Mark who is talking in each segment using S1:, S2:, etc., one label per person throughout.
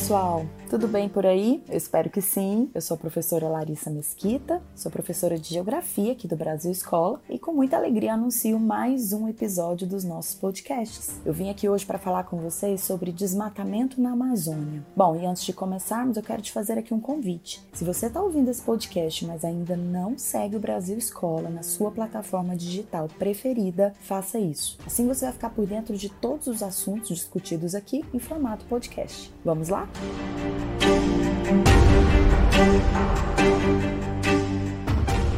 S1: pessoal! Tudo bem por aí? Eu espero que sim. Eu sou a professora Larissa Mesquita, sou professora de Geografia aqui do Brasil Escola e com muita alegria anuncio mais um episódio dos nossos podcasts. Eu vim aqui hoje para falar com vocês sobre desmatamento na Amazônia. Bom, e antes de começarmos, eu quero te fazer aqui um convite. Se você está ouvindo esse podcast, mas ainda não segue o Brasil Escola na sua plataforma digital preferida, faça isso. Assim você vai ficar por dentro de todos os assuntos discutidos aqui em formato podcast. Vamos lá?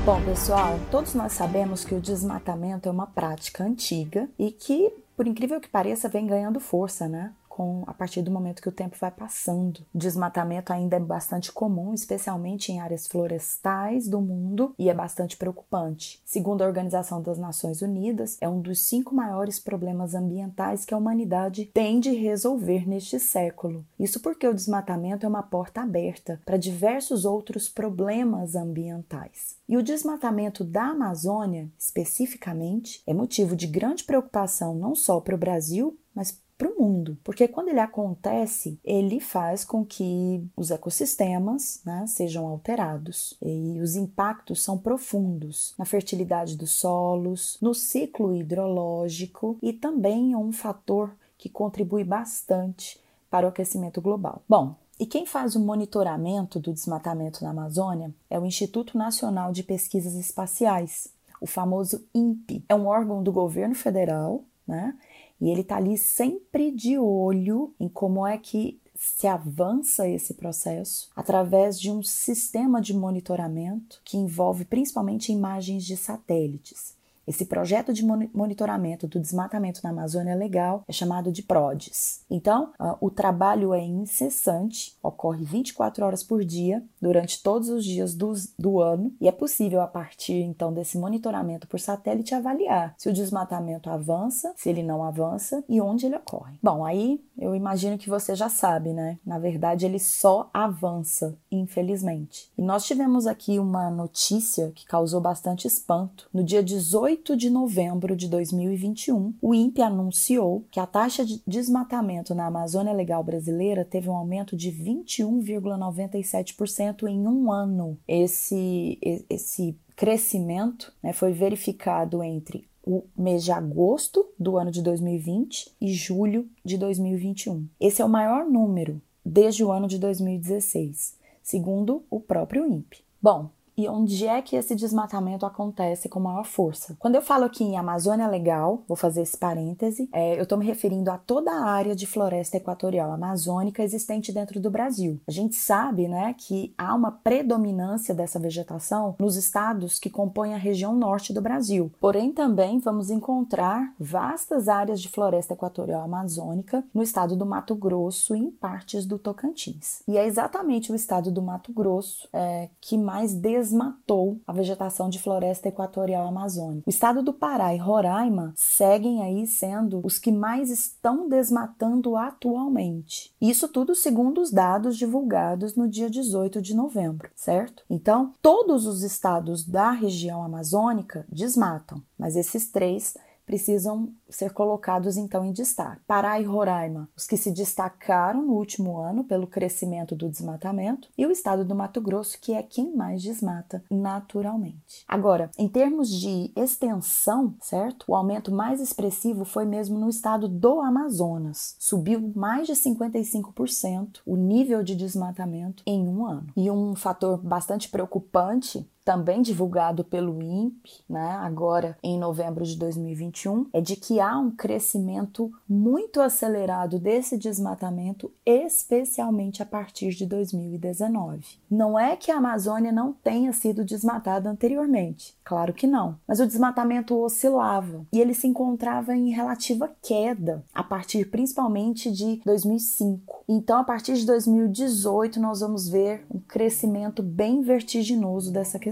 S1: Bom, pessoal, todos nós sabemos que o desmatamento é uma prática antiga e que, por incrível que pareça, vem ganhando força, né? Com a partir do momento que o tempo vai passando. Desmatamento ainda é bastante comum, especialmente em áreas florestais do mundo, e é bastante preocupante. Segundo a Organização das Nações Unidas, é um dos cinco maiores problemas ambientais que a humanidade tem de resolver neste século. Isso porque o desmatamento é uma porta aberta para diversos outros problemas ambientais. E o desmatamento da Amazônia, especificamente, é motivo de grande preocupação não só para o Brasil, mas para o mundo, porque quando ele acontece, ele faz com que os ecossistemas né, sejam alterados e os impactos são profundos na fertilidade dos solos, no ciclo hidrológico e também é um fator que contribui bastante para o aquecimento global. Bom, e quem faz o monitoramento do desmatamento na Amazônia é o Instituto Nacional de Pesquisas Espaciais, o famoso INPE. É um órgão do governo federal, né? E ele está ali sempre de olho em como é que se avança esse processo através de um sistema de monitoramento que envolve principalmente imagens de satélites. Esse projeto de monitoramento do desmatamento na Amazônia Legal é chamado de PRODES. Então, uh, o trabalho é incessante, ocorre 24 horas por dia, durante todos os dias do, do ano, e é possível, a partir então desse monitoramento por satélite, avaliar se o desmatamento avança, se ele não avança e onde ele ocorre. Bom, aí eu imagino que você já sabe, né? Na verdade, ele só avança, infelizmente. E nós tivemos aqui uma notícia que causou bastante espanto. No dia 18 8 de novembro de 2021, o INPE anunciou que a taxa de desmatamento na Amazônia Legal brasileira teve um aumento de 21,97% em um ano. Esse, esse crescimento né, foi verificado entre o mês de agosto do ano de 2020 e julho de 2021. Esse é o maior número desde o ano de 2016, segundo o próprio INPE. Bom, e onde é que esse desmatamento acontece com maior força. Quando eu falo aqui em Amazônia Legal, vou fazer esse parêntese, é, eu estou me referindo a toda a área de floresta equatorial amazônica existente dentro do Brasil. A gente sabe né, que há uma predominância dessa vegetação nos estados que compõem a região norte do Brasil. Porém, também vamos encontrar vastas áreas de floresta equatorial amazônica no estado do Mato Grosso e em partes do Tocantins. E é exatamente o estado do Mato Grosso é, que mais desmatou a vegetação de floresta equatorial amazônica. O estado do Pará e Roraima seguem aí sendo os que mais estão desmatando atualmente. Isso tudo segundo os dados divulgados no dia 18 de novembro, certo? Então, todos os estados da região amazônica desmatam, mas esses três precisam ser colocados então em destaque. Pará e Roraima, os que se destacaram no último ano pelo crescimento do desmatamento, e o estado do Mato Grosso, que é quem mais desmata naturalmente. Agora, em termos de extensão, certo? O aumento mais expressivo foi mesmo no estado do Amazonas. Subiu mais de 55% o nível de desmatamento em um ano. E um fator bastante preocupante também divulgado pelo INPE, né, agora em novembro de 2021, é de que há um crescimento muito acelerado desse desmatamento, especialmente a partir de 2019. Não é que a Amazônia não tenha sido desmatada anteriormente, claro que não, mas o desmatamento oscilava e ele se encontrava em relativa queda a partir principalmente de 2005. Então, a partir de 2018, nós vamos ver um crescimento bem vertiginoso dessa questão.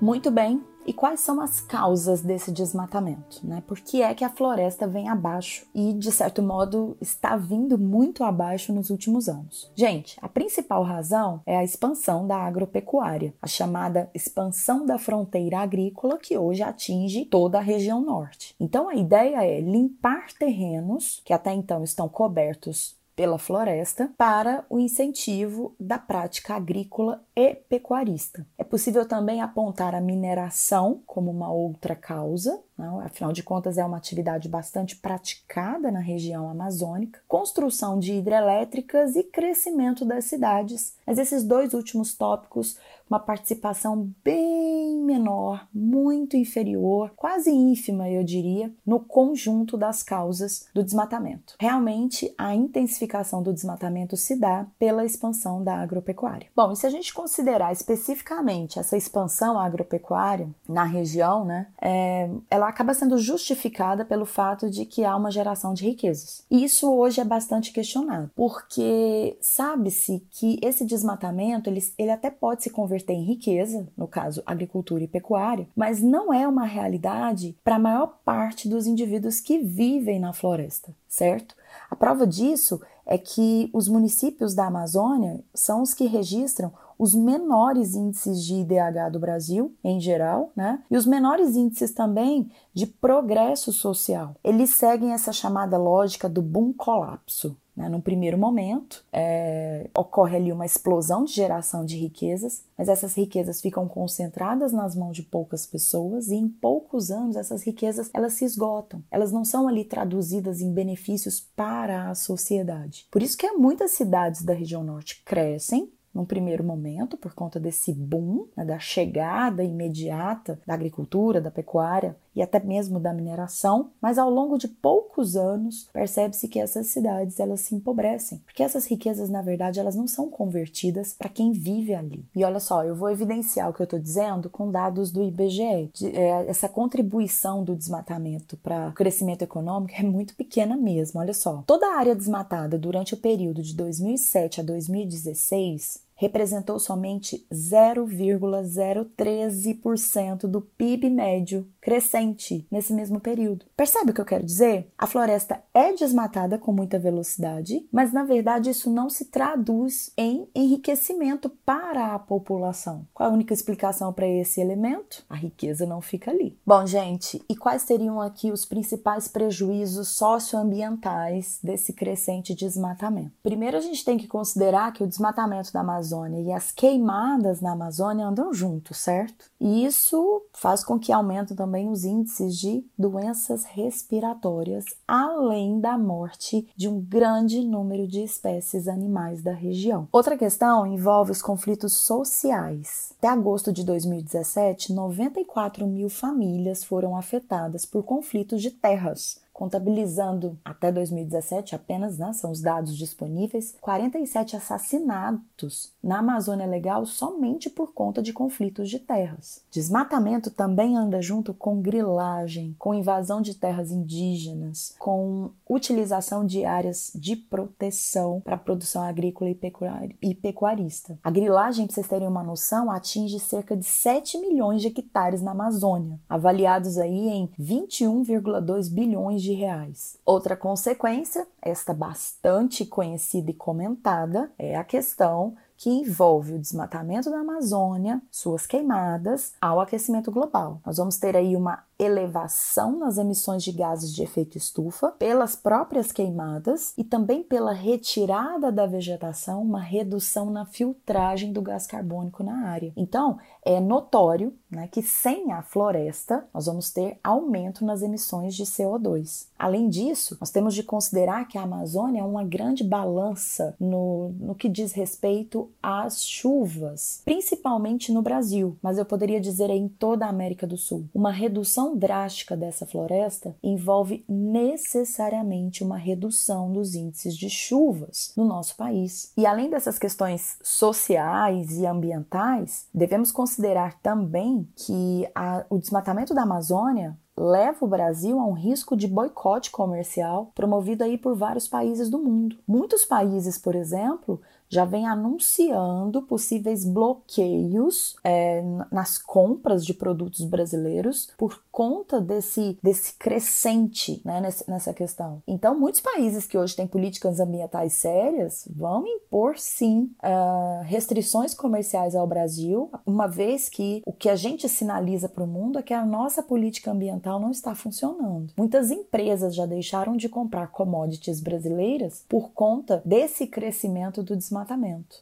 S1: Muito bem, E quais são as causas desse desmatamento? Né? Por que é que a floresta vem abaixo e, de certo modo, está vindo muito abaixo nos últimos anos? Gente, a principal razão é a expansão da agropecuária, a chamada expansão da fronteira agrícola que hoje atinge toda a região norte. Então, a ideia é limpar terrenos que até então estão cobertos pela floresta para o incentivo da prática agrícola e pecuarista. É possível também apontar a mineração como uma outra causa, não? afinal de contas é uma atividade bastante praticada na região amazônica, construção de hidrelétricas e crescimento das cidades. Mas esses dois últimos tópicos uma participação bem menor, muito inferior, quase ínfima, eu diria, no conjunto das causas do desmatamento. Realmente, a intensificação do desmatamento se dá pela expansão da agropecuária. Bom, e se a gente considerar especificamente essa expansão agropecuária na região, né, é, ela acaba sendo justificada pelo fato de que há uma geração de riquezas. E isso hoje é bastante questionado, porque sabe-se que esse desmatamento ele, ele até pode se converter tem riqueza, no caso agricultura e pecuária, mas não é uma realidade para a maior parte dos indivíduos que vivem na floresta, certo? A prova disso é que os municípios da Amazônia são os que registram os menores índices de IDH do Brasil, em geral, né? E os menores índices também de progresso social. Eles seguem essa chamada lógica do boom colapso. Né? Num primeiro momento, é, ocorre ali uma explosão de geração de riquezas, mas essas riquezas ficam concentradas nas mãos de poucas pessoas e em poucos anos essas riquezas elas se esgotam. Elas não são ali traduzidas em benefícios para a sociedade. Por isso que muitas cidades da região norte crescem num primeiro momento, por conta desse boom, né, da chegada imediata da agricultura, da pecuária e até mesmo da mineração, mas ao longo de poucos anos percebe-se que essas cidades elas se empobrecem, porque essas riquezas na verdade elas não são convertidas para quem vive ali. E olha só, eu vou evidenciar o que eu estou dizendo com dados do IBGE. De, é, essa contribuição do desmatamento para o crescimento econômico é muito pequena mesmo. Olha só, toda a área desmatada durante o período de 2007 a 2016 representou somente 0,013% do PIB médio crescente nesse mesmo período. Percebe o que eu quero dizer? A floresta é desmatada com muita velocidade, mas na verdade isso não se traduz em enriquecimento para a população. Qual a única explicação para esse elemento? A riqueza não fica ali. Bom, gente, e quais seriam aqui os principais prejuízos socioambientais desse crescente desmatamento? Primeiro, a gente tem que considerar que o desmatamento da Amazônia e as queimadas na Amazônia andam juntos, certo? E isso faz com que aumentem também os índices de doenças respiratórias, além da morte de um grande número de espécies animais da região. Outra questão envolve os conflitos sociais. Até agosto de 2017, 94 mil famílias foram afetadas por conflitos de terras, contabilizando até 2017 apenas, né, são os dados disponíveis, 47 assassinatos na Amazônia Legal somente por conta de conflitos de terras. Desmatamento também anda junto com grilagem, com invasão de terras indígenas, com utilização de áreas de proteção para produção agrícola e pecuarista. A grilagem, para vocês terem uma noção, atinge cerca de 7 milhões de hectares na Amazônia, avaliados aí em 21,2 bilhões de reais. Outra consequência, esta bastante conhecida e comentada, é a questão que envolve o desmatamento da Amazônia, suas queimadas, ao aquecimento global. Nós vamos ter aí uma elevação nas emissões de gases de efeito estufa pelas próprias queimadas e também pela retirada da vegetação, uma redução na filtragem do gás carbônico na área. Então, é notório né, que sem a floresta nós vamos ter aumento nas emissões de CO2. Além disso, nós temos de considerar que a Amazônia é uma grande balança no, no que diz respeito às chuvas, principalmente no Brasil, mas eu poderia dizer em toda a América do Sul. Uma redução drástica dessa floresta envolve necessariamente uma redução dos índices de chuvas no nosso país. E além dessas questões sociais e ambientais, devemos considerar também que a, o desmatamento da Amazônia leva o Brasil a um risco de boicote comercial promovido aí por vários países do mundo. Muitos países, por exemplo, já vem anunciando possíveis bloqueios é, nas compras de produtos brasileiros por conta desse, desse crescente né, nessa, questão. Então, muitos países que hoje têm políticas ambientais sérias vão impor sim uh, restrições comerciais ao Brasil, uma vez que o que a gente sinaliza para o mundo é que a nossa política ambiental não está funcionando. Muitas empresas já deixaram de comprar commodities brasileiras por conta desse crescimento do desmatamento.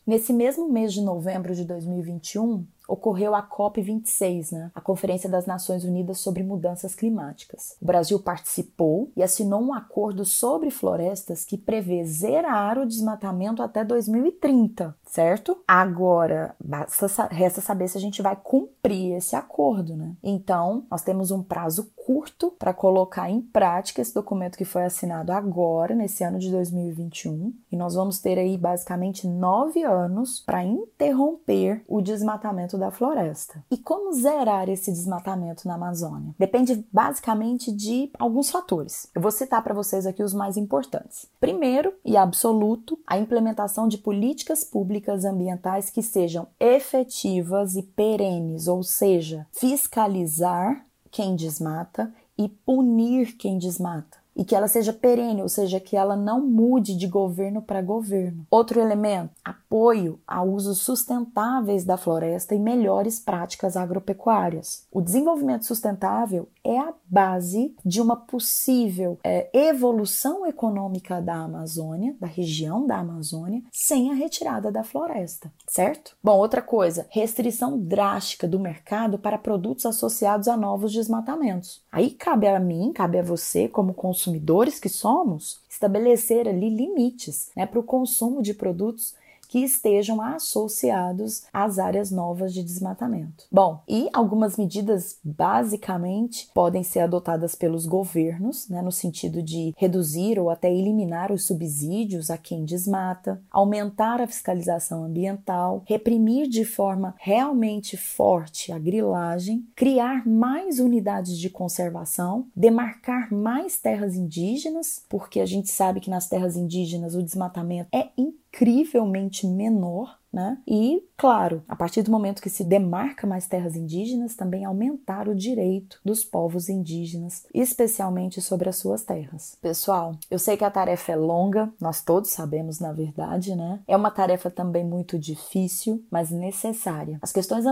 S1: Nesse mesmo mês de novembro de 2021, ocorreu a COP26, né? a Conferência das Nações Unidas sobre Mudanças Climáticas. O Brasil participou e assinou um acordo sobre florestas que prevê zerar o desmatamento até 2030, certo? Agora, basta, resta saber se a gente vai cumprir esse acordo, né? Então, nós temos um prazo curto para colocar em prática esse documento que foi assinado agora, nesse ano de 2021, e nós vamos ter aí basicamente nove anos para interromper o desmatamento da floresta. E como zerar esse desmatamento na Amazônia? Depende basicamente de alguns fatores. Eu vou citar para vocês aqui os mais importantes. Primeiro e absoluto, a implementação de políticas públicas ambientais que sejam efetivas e perenes, ou seja, fiscalizar quem desmata e punir quem desmata e que ela seja perene, ou seja, que ela não mude de governo para governo. Outro elemento, apoio a usos sustentáveis da floresta e melhores práticas agropecuárias. O desenvolvimento sustentável é a base de uma possível é, evolução econômica da Amazônia, da região da Amazônia, sem a retirada da floresta, certo? Bom, outra coisa, restrição drástica do mercado para produtos associados a novos desmatamentos. Aí cabe a mim, cabe a você, como consumidores que somos, estabelecer ali limites né, para o consumo de produtos que estejam associados às áreas novas de desmatamento. Bom, e algumas medidas basicamente podem ser adotadas pelos governos, né, no sentido de reduzir ou até eliminar os subsídios a quem desmata, aumentar a fiscalização ambiental, reprimir de forma realmente forte a grilagem, criar mais unidades de conservação, demarcar mais terras indígenas, porque a gente sabe que nas terras indígenas o desmatamento é incrivelmente menor né? E, claro, a partir do momento que se demarca mais terras indígenas, também aumentar o direito dos povos indígenas, especialmente sobre as suas terras. Pessoal, eu sei que a tarefa é longa, nós todos sabemos, na verdade, né? É uma tarefa também muito difícil, mas necessária. As questões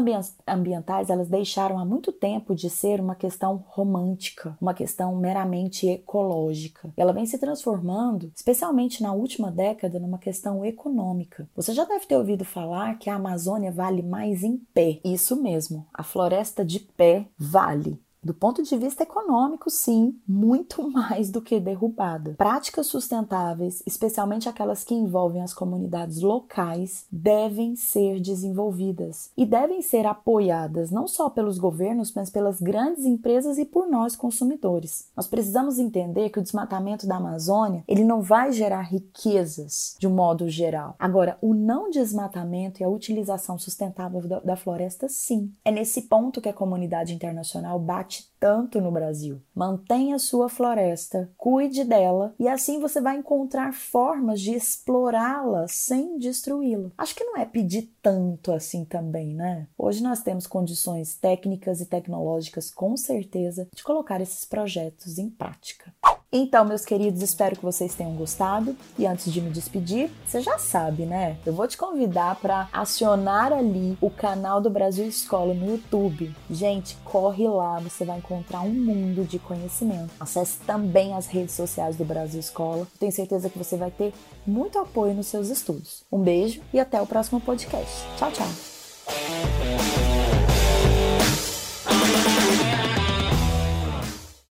S1: ambientais, elas deixaram há muito tempo de ser uma questão romântica, uma questão meramente ecológica. Ela vem se transformando, especialmente na última década, numa questão econômica. Você já deve ter ouvido falar que a Amazônia vale mais em pé. Isso mesmo, a floresta de pé vale. Do ponto de vista econômico, sim, muito mais do que derrubada. Práticas sustentáveis, especialmente aquelas que envolvem as comunidades locais, devem ser desenvolvidas e devem ser apoiadas não só pelos governos, mas pelas grandes empresas e por nós consumidores. Nós precisamos entender que o desmatamento da Amazônia, ele não vai gerar riquezas de um modo geral. Agora, o não desmatamento e a utilização sustentável da, da floresta, sim. É nesse ponto que a comunidade internacional bate tanto no Brasil. Mantenha sua floresta, cuide dela e assim você vai encontrar formas de explorá-la sem destruí-la. Acho que não é pedir tanto assim também, né? Hoje nós temos condições técnicas e tecnológicas com certeza de colocar esses projetos em prática. Então, meus queridos, espero que vocês tenham gostado. E antes de me despedir, você já sabe, né? Eu vou te convidar para acionar ali o canal do Brasil Escola no YouTube. Gente, corre lá, você vai encontrar um mundo de conhecimento. Acesse também as redes sociais do Brasil Escola. Tenho certeza que você vai ter muito apoio nos seus estudos. Um beijo e até o próximo podcast. Tchau, tchau.